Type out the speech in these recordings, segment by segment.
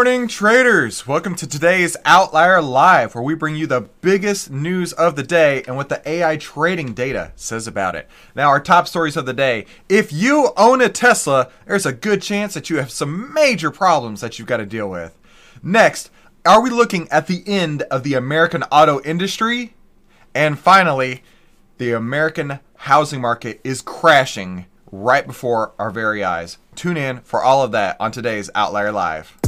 Morning, traders. Welcome to today's Outlier Live, where we bring you the biggest news of the day and what the AI trading data says about it. Now, our top stories of the day. If you own a Tesla, there's a good chance that you have some major problems that you've got to deal with. Next, are we looking at the end of the American auto industry? And finally, the American housing market is crashing right before our very eyes. Tune in for all of that on today's Outlier Live.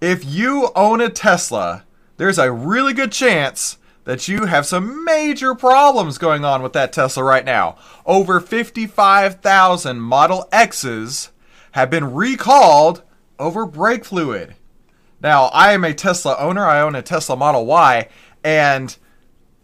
If you own a Tesla, there's a really good chance that you have some major problems going on with that Tesla right now. Over 55,000 Model X's have been recalled over brake fluid. Now, I am a Tesla owner. I own a Tesla Model Y, and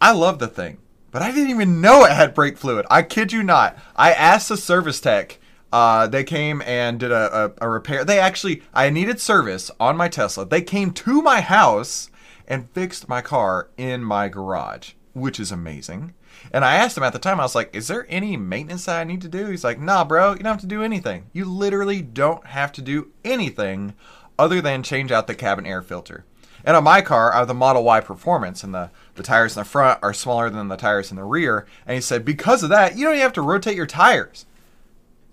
I love the thing. But I didn't even know it had brake fluid. I kid you not. I asked the service tech. Uh, they came and did a, a, a repair. They actually, I needed service on my Tesla. They came to my house and fixed my car in my garage, which is amazing. And I asked him at the time, I was like, is there any maintenance that I need to do? He's like, nah, bro, you don't have to do anything. You literally don't have to do anything other than change out the cabin air filter. And on my car, I have the Model Y Performance, and the, the tires in the front are smaller than the tires in the rear. And he said, because of that, you don't even have to rotate your tires.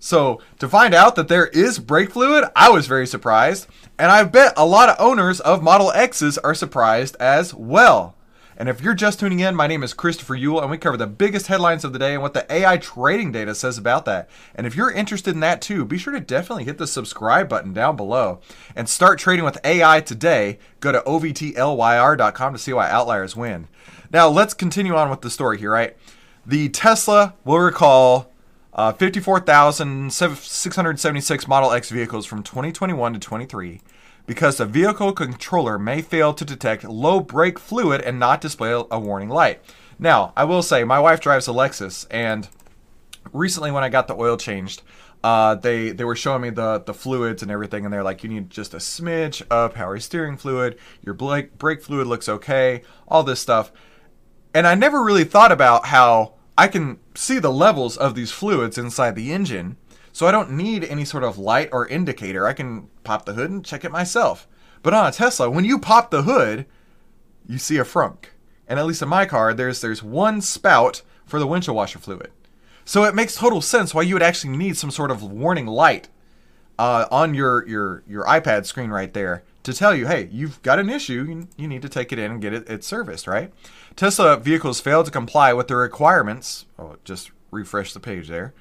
So to find out that there is brake fluid, I was very surprised. And I bet a lot of owners of Model X's are surprised as well. And if you're just tuning in, my name is Christopher Uhl, and we cover the biggest headlines of the day and what the AI trading data says about that. And if you're interested in that too, be sure to definitely hit the subscribe button down below and start trading with AI today. Go to ovtlyr.com to see why outliers win. Now, let's continue on with the story here, right? The Tesla will recall uh, 54,676 Model X vehicles from 2021 to 23 because the vehicle controller may fail to detect low brake fluid and not display a warning light. Now, I will say, my wife drives a Lexus, and recently when I got the oil changed, uh, they they were showing me the the fluids and everything, and they're like, you need just a smidge of power steering fluid. Your brake brake fluid looks okay. All this stuff, and I never really thought about how I can see the levels of these fluids inside the engine so I don't need any sort of light or indicator. I can pop the hood and check it myself. But on a Tesla, when you pop the hood, you see a frunk. And at least in my car, there's there's one spout for the windshield washer fluid. So it makes total sense why you would actually need some sort of warning light uh, on your, your your iPad screen right there to tell you, hey, you've got an issue. You, you need to take it in and get it, it serviced, right? Tesla vehicles failed to comply with the requirements. Oh, just refresh the page there.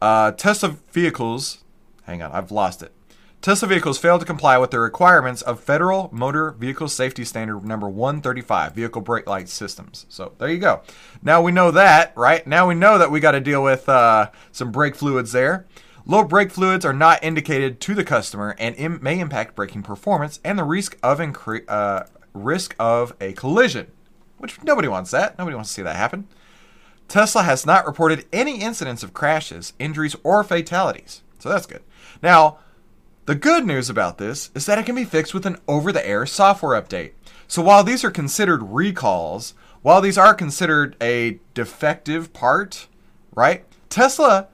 Uh, Tesla vehicles, hang on, I've lost it. Tesla vehicles failed to comply with the requirements of Federal Motor Vehicle Safety Standard number 135, vehicle brake light systems. So there you go. Now we know that, right? Now we know that we got to deal with uh, some brake fluids there. Low brake fluids are not indicated to the customer and Im- may impact braking performance and the risk of incre- uh, risk of a collision, which nobody wants that. Nobody wants to see that happen. Tesla has not reported any incidents of crashes, injuries, or fatalities. So that's good. Now, the good news about this is that it can be fixed with an over the air software update. So while these are considered recalls, while these are considered a defective part, right? Tesla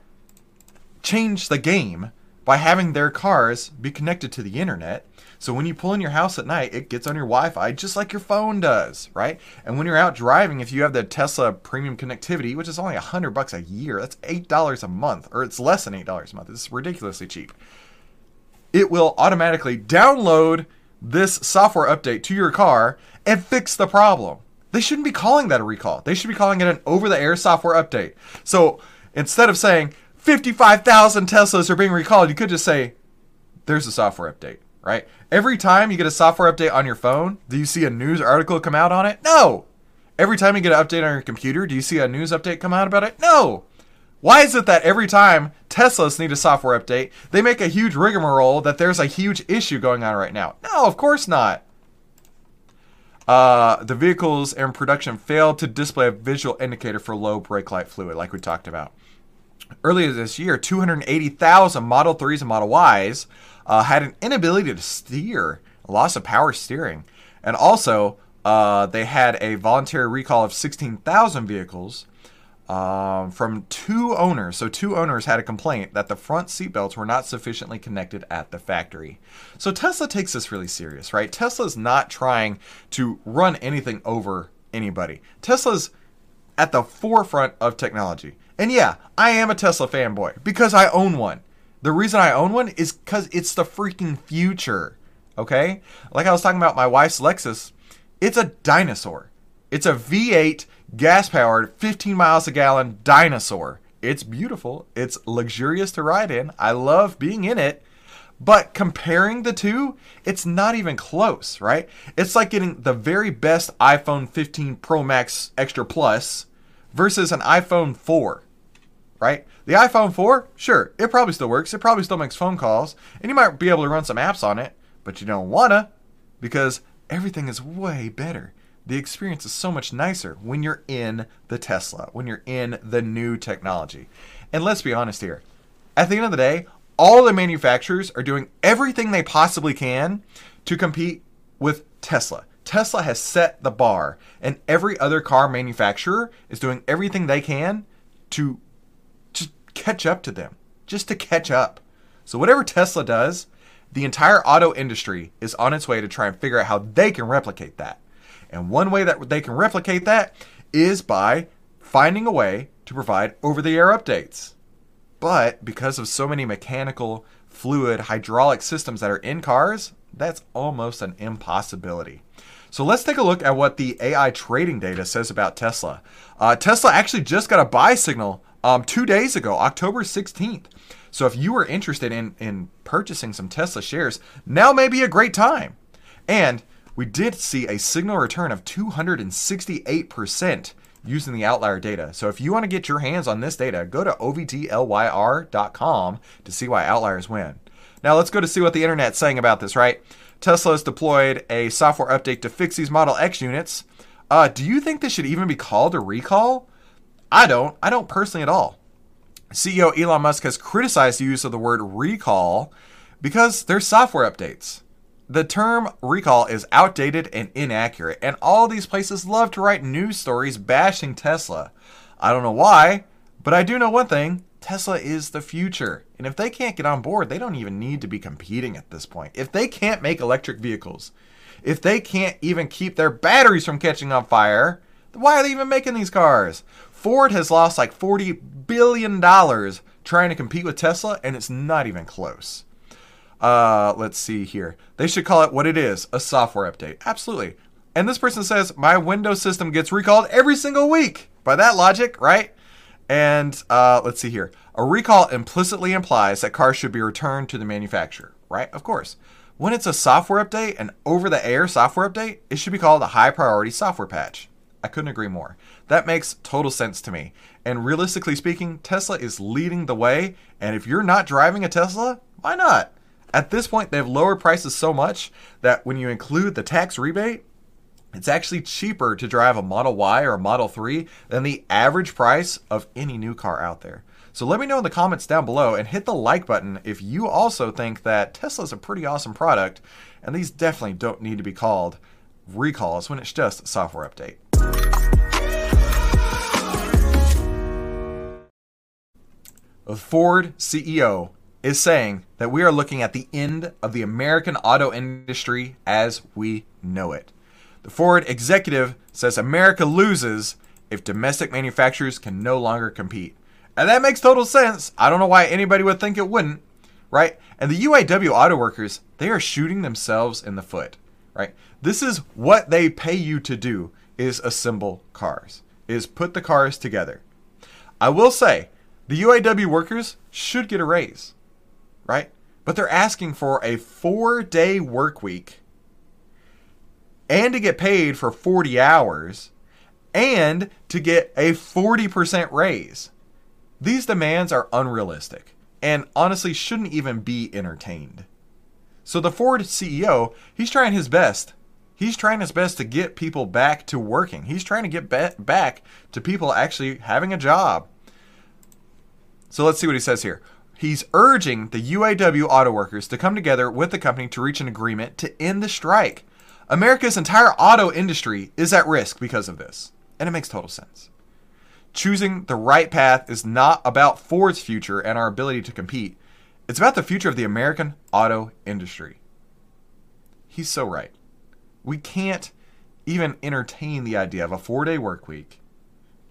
changed the game by having their cars be connected to the internet so when you pull in your house at night, it gets on your Wi-Fi just like your phone does, right? And when you're out driving, if you have the Tesla premium connectivity, which is only a hundred bucks a year, that's eight dollars a month, or it's less than eight dollars a month. It's ridiculously cheap. It will automatically download this software update to your car and fix the problem. They shouldn't be calling that a recall. They should be calling it an over-the-air software update. So instead of saying 55,000 Teslas are being recalled, you could just say, there's a software update right? Every time you get a software update on your phone, do you see a news article come out on it? No. Every time you get an update on your computer, do you see a news update come out about it? No. Why is it that every time Teslas need a software update, they make a huge rigmarole that there's a huge issue going on right now? No, of course not. Uh, the vehicles in production failed to display a visual indicator for low brake light fluid, like we talked about. Earlier this year, 280,000 Model 3s and Model Ys uh, had an inability to steer, loss of power steering. And also, uh, they had a voluntary recall of 16,000 vehicles um, from two owners. So, two owners had a complaint that the front seatbelts were not sufficiently connected at the factory. So, Tesla takes this really serious, right? Tesla's not trying to run anything over anybody. Tesla's at the forefront of technology. And yeah, I am a Tesla fanboy because I own one. The reason I own one is because it's the freaking future. Okay? Like I was talking about my wife's Lexus, it's a dinosaur. It's a V8 gas powered 15 miles a gallon dinosaur. It's beautiful. It's luxurious to ride in. I love being in it. But comparing the two, it's not even close, right? It's like getting the very best iPhone 15 Pro Max Extra Plus versus an iPhone 4, right? The iPhone 4, sure, it probably still works. It probably still makes phone calls, and you might be able to run some apps on it, but you don't wanna because everything is way better the experience is so much nicer when you're in the Tesla, when you're in the new technology. And let's be honest here. At the end of the day, all the manufacturers are doing everything they possibly can to compete with Tesla. Tesla has set the bar, and every other car manufacturer is doing everything they can to catch up to them, just to catch up. So, whatever Tesla does, the entire auto industry is on its way to try and figure out how they can replicate that. And one way that they can replicate that is by finding a way to provide over the air updates. But because of so many mechanical, fluid, hydraulic systems that are in cars, that's almost an impossibility. So let's take a look at what the AI trading data says about Tesla. Uh, Tesla actually just got a buy signal um, two days ago, October 16th. So if you are interested in, in purchasing some Tesla shares, now may be a great time. And we did see a signal return of 268% using the outlier data. So if you want to get your hands on this data, go to ovtlyr.com to see why outliers win. Now let's go to see what the internet's saying about this, right? Tesla has deployed a software update to fix these Model X units. Uh, do you think this should even be called a recall? I don't. I don't personally at all. CEO Elon Musk has criticized the use of the word recall because they're software updates. The term recall is outdated and inaccurate, and all these places love to write news stories bashing Tesla. I don't know why, but I do know one thing Tesla is the future. And if they can't get on board, they don't even need to be competing at this point. If they can't make electric vehicles, if they can't even keep their batteries from catching on fire, why are they even making these cars? Ford has lost like $40 billion trying to compete with Tesla, and it's not even close. Uh, let's see here. They should call it what it is a software update. Absolutely. And this person says, my Windows system gets recalled every single week. By that logic, right? And uh, let's see here. A recall implicitly implies that cars should be returned to the manufacturer, right? Of course. When it's a software update, an over the air software update, it should be called a high priority software patch. I couldn't agree more. That makes total sense to me. And realistically speaking, Tesla is leading the way. And if you're not driving a Tesla, why not? At this point, they've lowered prices so much that when you include the tax rebate, it's actually cheaper to drive a Model Y or a Model 3 than the average price of any new car out there. So let me know in the comments down below and hit the like button if you also think that Tesla is a pretty awesome product and these definitely don't need to be called recalls when it's just a software update. The Ford CEO is saying that we are looking at the end of the American auto industry as we know it. The Ford executive says America loses if domestic manufacturers can no longer compete. And that makes total sense. I don't know why anybody would think it wouldn't, right? And the UAW auto workers, they are shooting themselves in the foot, right? This is what they pay you to do is assemble cars, is put the cars together. I will say, the UAW workers should get a raise right? But they're asking for a four day work week and to get paid for 40 hours and to get a 40% raise. These demands are unrealistic and honestly shouldn't even be entertained. So the Ford CEO, he's trying his best. He's trying his best to get people back to working. He's trying to get back to people actually having a job. So let's see what he says here. He's urging the UAW auto workers to come together with the company to reach an agreement to end the strike. America's entire auto industry is at risk because of this, and it makes total sense. choosing the right path is not about Ford's future and our ability to compete. It's about the future of the American auto industry. He's so right. We can't even entertain the idea of a four day work week,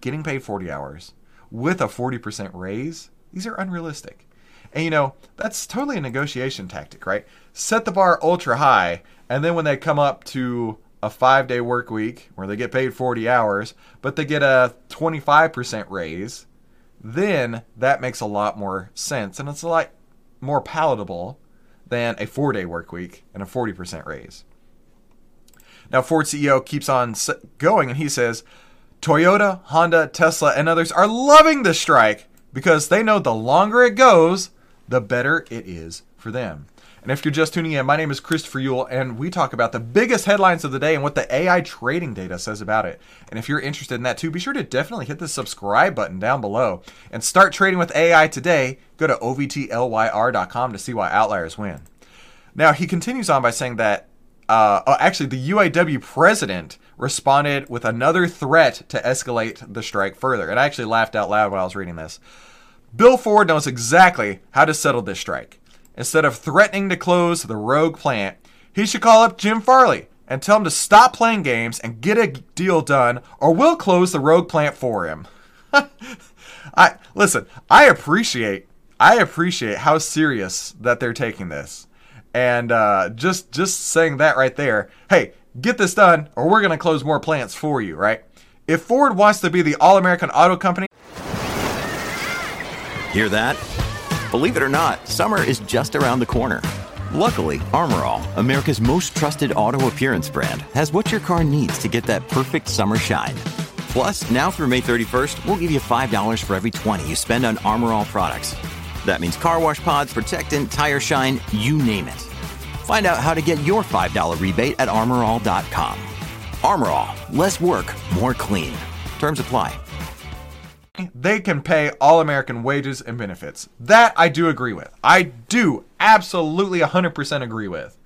getting paid 40 hours, with a 40% raise. These are unrealistic. And you know, that's totally a negotiation tactic, right? Set the bar ultra high, and then when they come up to a five day work week where they get paid 40 hours, but they get a 25% raise, then that makes a lot more sense. And it's a lot more palatable than a four day work week and a 40% raise. Now, Ford CEO keeps on going and he says Toyota, Honda, Tesla, and others are loving the strike because they know the longer it goes, the better it is for them. And if you're just tuning in, my name is Christopher Uhl, and we talk about the biggest headlines of the day and what the AI trading data says about it. And if you're interested in that too, be sure to definitely hit the subscribe button down below and start trading with AI today. Go to ovtlyr.com to see why outliers win. Now, he continues on by saying that, uh, oh, actually, the UAW president responded with another threat to escalate the strike further. And I actually laughed out loud while I was reading this. Bill Ford knows exactly how to settle this strike. Instead of threatening to close the Rouge plant, he should call up Jim Farley and tell him to stop playing games and get a deal done, or we'll close the Rouge plant for him. I listen. I appreciate. I appreciate how serious that they're taking this, and uh, just just saying that right there. Hey, get this done, or we're gonna close more plants for you. Right? If Ford wants to be the all-American auto company, hear that? Believe it or not, summer is just around the corner. Luckily, Armor All, America's most trusted auto appearance brand, has what your car needs to get that perfect summer shine. Plus, now through May 31st, we'll give you $5 for every 20 you spend on Armor All products. That means car wash pods, protectant, tire shine, you name it. Find out how to get your $5 rebate at armorall.com. Armor All, less work, more clean. Terms apply they can pay all American wages and benefits. That I do agree with. I do absolutely 100% agree with.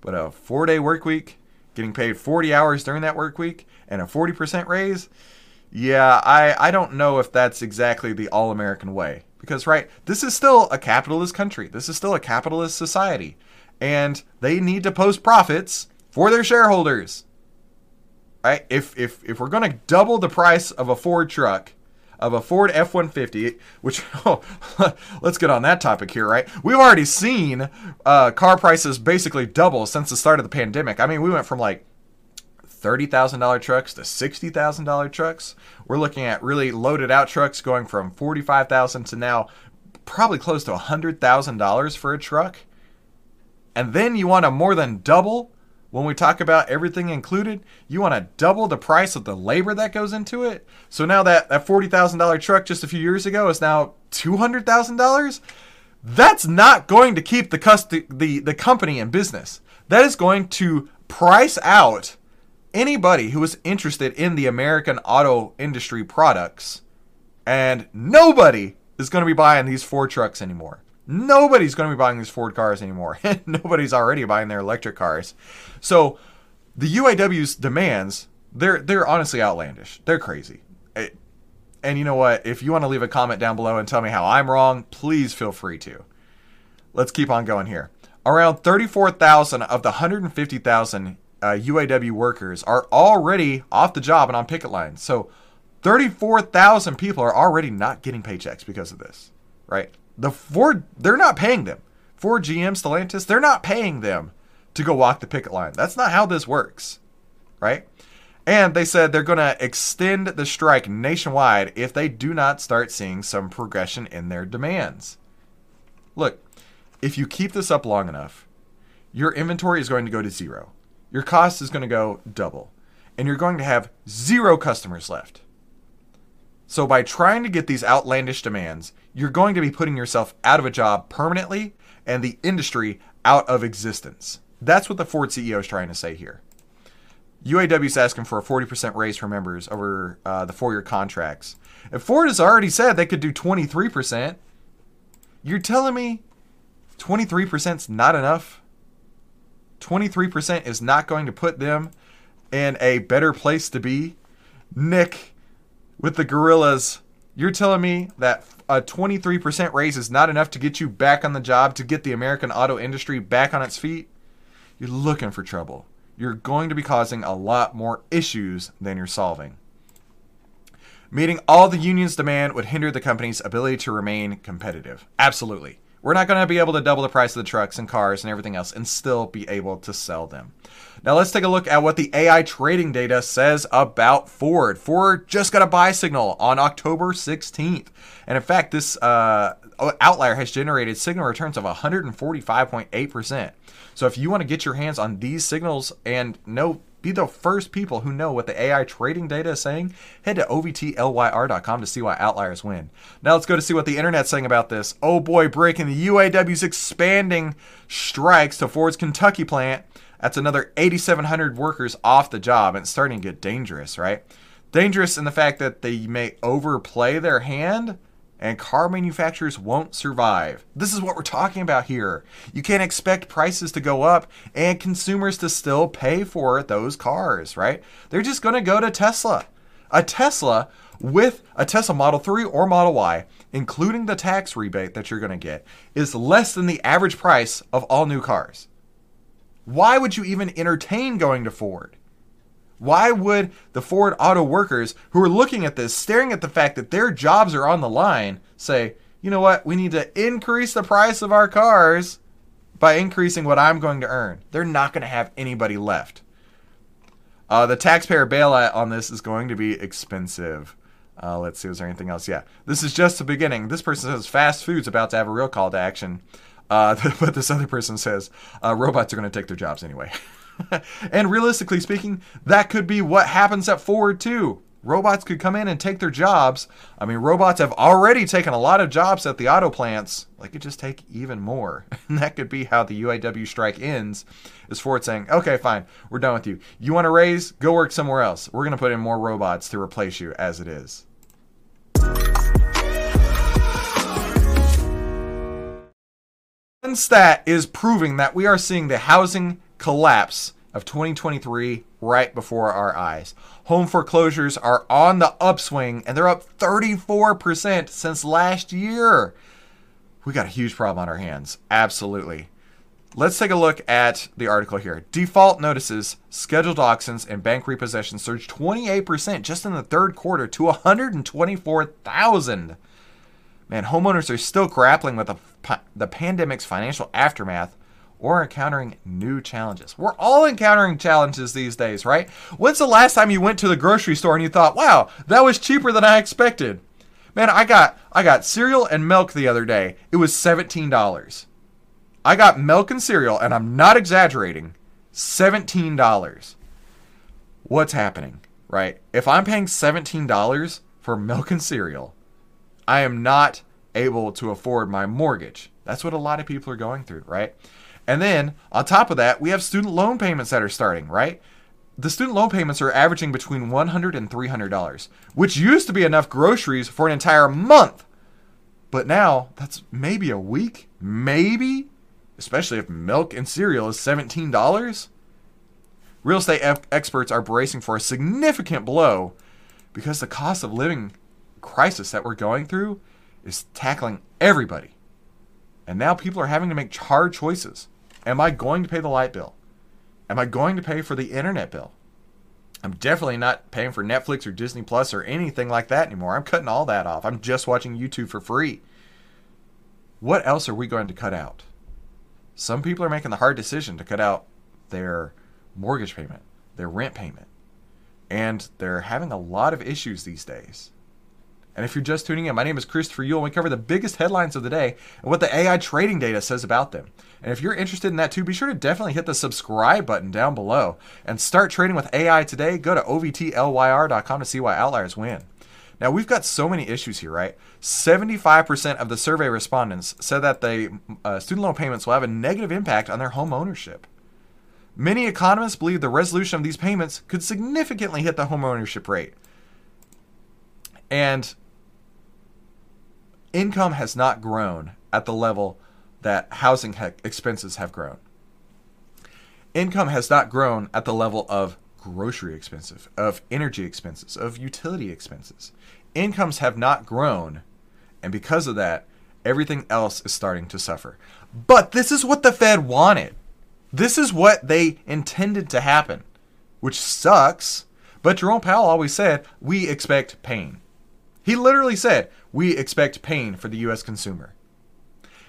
But a four day work week, getting paid 40 hours during that work week, and a 40% raise, yeah, I, I don't know if that's exactly the all American way. Because, right, this is still a capitalist country, this is still a capitalist society. And they need to post profits for their shareholders. Right? If, if, if we're going to double the price of a Ford truck, of a Ford F 150, which, oh, let's get on that topic here, right? We've already seen uh, car prices basically double since the start of the pandemic. I mean, we went from like $30,000 trucks to $60,000 trucks. We're looking at really loaded out trucks going from 45,000 to now probably close to $100,000 for a truck. And then you want to more than double when we talk about everything included, you want to double the price of the labor that goes into it. So now that that forty thousand dollar truck just a few years ago is now two hundred thousand dollars. That's not going to keep the, cust- the the company in business. That is going to price out anybody who is interested in the American auto industry products, and nobody is going to be buying these Ford trucks anymore. Nobody's going to be buying these Ford cars anymore. Nobody's already buying their electric cars. So the UAW's demands, they're they're honestly outlandish. They're crazy. It, and you know what? If you want to leave a comment down below and tell me how I'm wrong, please feel free to. Let's keep on going here. Around 34,000 of the 150,000 uh, UAW workers are already off the job and on picket lines. So 34,000 people are already not getting paychecks because of this, right? The Ford, they're not paying them. Ford, GM, Stellantis, they're not paying them to go walk the picket line. That's not how this works, right? And they said they're going to extend the strike nationwide if they do not start seeing some progression in their demands. Look, if you keep this up long enough, your inventory is going to go to zero. Your cost is going to go double. And you're going to have zero customers left. So, by trying to get these outlandish demands, you're going to be putting yourself out of a job permanently and the industry out of existence. That's what the Ford CEO is trying to say here. UAW is asking for a 40% raise for members over uh, the four year contracts. If Ford has already said they could do 23%, you're telling me 23% is not enough? 23% is not going to put them in a better place to be? Nick, with the gorillas. You're telling me that a 23% raise is not enough to get you back on the job, to get the American auto industry back on its feet? You're looking for trouble. You're going to be causing a lot more issues than you're solving. Meeting all the union's demand would hinder the company's ability to remain competitive. Absolutely. We're not going to be able to double the price of the trucks and cars and everything else and still be able to sell them. Now let's take a look at what the AI trading data says about Ford. Ford just got a buy signal on October 16th. And in fact, this uh, outlier has generated signal returns of 145.8%. So if you want to get your hands on these signals and know be the first people who know what the AI trading data is saying, head to ovtlyr.com to see why outliers win. Now let's go to see what the internet's saying about this. Oh boy, breaking the UAW's expanding strikes to Ford's Kentucky plant that's another 8,700 workers off the job, and it's starting to get dangerous, right? Dangerous in the fact that they may overplay their hand and car manufacturers won't survive. This is what we're talking about here. You can't expect prices to go up and consumers to still pay for those cars, right? They're just going to go to Tesla. A Tesla with a Tesla Model 3 or Model Y, including the tax rebate that you're going to get, is less than the average price of all new cars. Why would you even entertain going to Ford? Why would the Ford auto workers who are looking at this, staring at the fact that their jobs are on the line, say, you know what, we need to increase the price of our cars by increasing what I'm going to earn? They're not going to have anybody left. Uh, the taxpayer bailout on this is going to be expensive. Uh, let's see, was there anything else? Yeah, this is just the beginning. This person says fast food's about to have a real call to action. Uh, but this other person says uh, robots are going to take their jobs anyway. and realistically speaking, that could be what happens at Ford too. Robots could come in and take their jobs. I mean, robots have already taken a lot of jobs at the auto plants. They could just take even more. And that could be how the UAW strike ends. Is Ford saying, okay, fine, we're done with you. You want to raise? Go work somewhere else. We're going to put in more robots to replace you as it is. Stat is proving that we are seeing the housing collapse of 2023 right before our eyes. Home foreclosures are on the upswing and they're up 34% since last year. We got a huge problem on our hands. Absolutely. Let's take a look at the article here. Default notices, scheduled auctions, and bank repossessions surged 28% just in the third quarter to 124,000. Man, homeowners are still grappling with the, the pandemic's financial aftermath or encountering new challenges. We're all encountering challenges these days, right? When's the last time you went to the grocery store and you thought, "Wow, that was cheaper than I expected"? Man, I got I got cereal and milk the other day. It was $17. I got milk and cereal and I'm not exaggerating. $17. What's happening, right? If I'm paying $17 for milk and cereal, I am not able to afford my mortgage. That's what a lot of people are going through, right? And then on top of that, we have student loan payments that are starting, right? The student loan payments are averaging between $100 and $300, which used to be enough groceries for an entire month. But now that's maybe a week, maybe, especially if milk and cereal is $17. Real estate experts are bracing for a significant blow because the cost of living crisis that we're going through is tackling everybody. And now people are having to make hard choices. Am I going to pay the light bill? Am I going to pay for the internet bill? I'm definitely not paying for Netflix or Disney Plus or anything like that anymore. I'm cutting all that off. I'm just watching YouTube for free. What else are we going to cut out? Some people are making the hard decision to cut out their mortgage payment, their rent payment, and they're having a lot of issues these days. And if you're just tuning in, my name is Christopher Uhl, and we cover the biggest headlines of the day and what the AI trading data says about them. And if you're interested in that too, be sure to definitely hit the subscribe button down below and start trading with AI today. Go to ovtlyr.com to see why outliers win. Now, we've got so many issues here, right? 75% of the survey respondents said that the uh, student loan payments will have a negative impact on their home ownership. Many economists believe the resolution of these payments could significantly hit the home ownership rate. And income has not grown at the level that housing ha- expenses have grown. Income has not grown at the level of grocery expenses, of energy expenses, of utility expenses. Incomes have not grown, and because of that, everything else is starting to suffer. But this is what the Fed wanted. This is what they intended to happen, which sucks. But Jerome Powell always said, we expect pain. He literally said, we expect pain for the US consumer.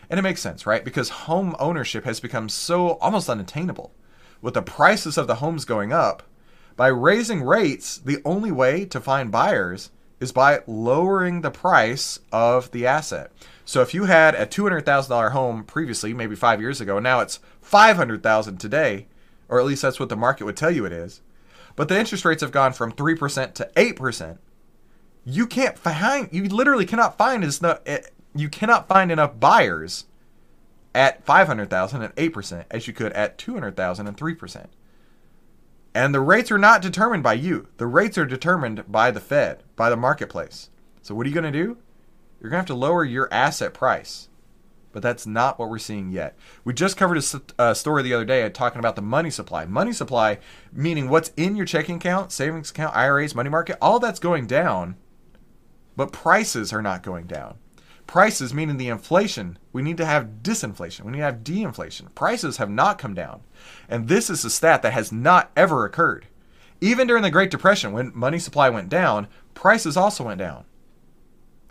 And it makes sense, right? Because home ownership has become so almost unattainable. With the prices of the homes going up, by raising rates, the only way to find buyers is by lowering the price of the asset. So if you had a $200,000 home previously, maybe 5 years ago, and now it's 500,000 today, or at least that's what the market would tell you it is. But the interest rates have gone from 3% to 8%. You can't find you literally cannot find as eh, you cannot find enough buyers at 500,000 at 8% as you could at 200,000 and 3%. And the rates are not determined by you. The rates are determined by the Fed, by the marketplace. So what are you going to do? You're going to have to lower your asset price. But that's not what we're seeing yet. We just covered a, a story the other day talking about the money supply. Money supply, meaning what's in your checking account, savings account, IRAs, money market, all that's going down, but prices are not going down. Prices, meaning the inflation, we need to have disinflation. We need to have de-inflation. Prices have not come down. And this is a stat that has not ever occurred. Even during the Great Depression, when money supply went down, prices also went down.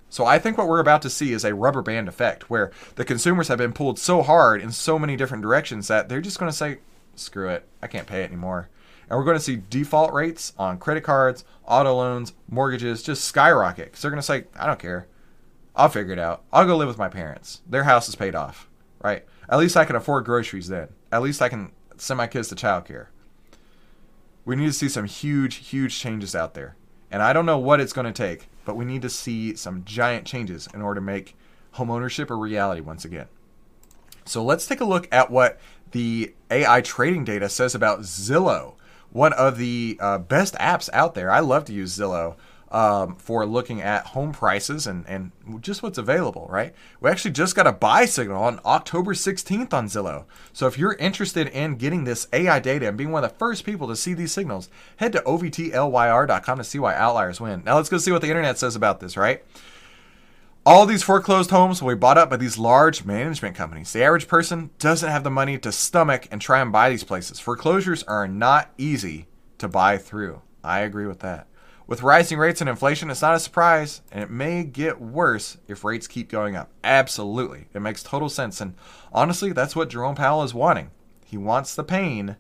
So I think what we're about to see is a rubber band effect where the consumers have been pulled so hard in so many different directions that they're just going to say, screw it, I can't pay it anymore. And we're going to see default rates on credit cards, auto loans, mortgages just skyrocket because they're going to say, I don't care. I'll figure it out. I'll go live with my parents. Their house is paid off, right? At least I can afford groceries then. At least I can send my kids to childcare. We need to see some huge, huge changes out there. And I don't know what it's going to take, but we need to see some giant changes in order to make homeownership a reality once again. So let's take a look at what the AI trading data says about Zillow, one of the uh, best apps out there. I love to use Zillow um, for looking at home prices and, and just what's available, right? We actually just got a buy signal on October 16th on Zillow. So if you're interested in getting this AI data and being one of the first people to see these signals, head to ovtlyr.com to see why outliers win. Now let's go see what the internet says about this, right? All these foreclosed homes will be bought up by these large management companies. The average person doesn't have the money to stomach and try and buy these places. Foreclosures are not easy to buy through. I agree with that. With rising rates and inflation, it's not a surprise, and it may get worse if rates keep going up. Absolutely. It makes total sense. And honestly, that's what Jerome Powell is wanting. He wants the pain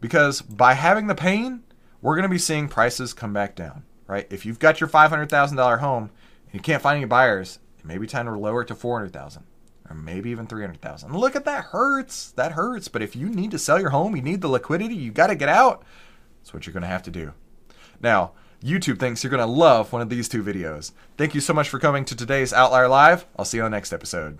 because by having the pain, we're going to be seeing prices come back down, right? If you've got your $500,000 home you can't find any buyers, it may be time to lower it to 400,000 or maybe even 300,000. Look at that hurts. That hurts. But if you need to sell your home, you need the liquidity, you got to get out. That's what you're going to have to do. Now, YouTube thinks you're going to love one of these two videos. Thank you so much for coming to today's Outlier Live. I'll see you on the next episode.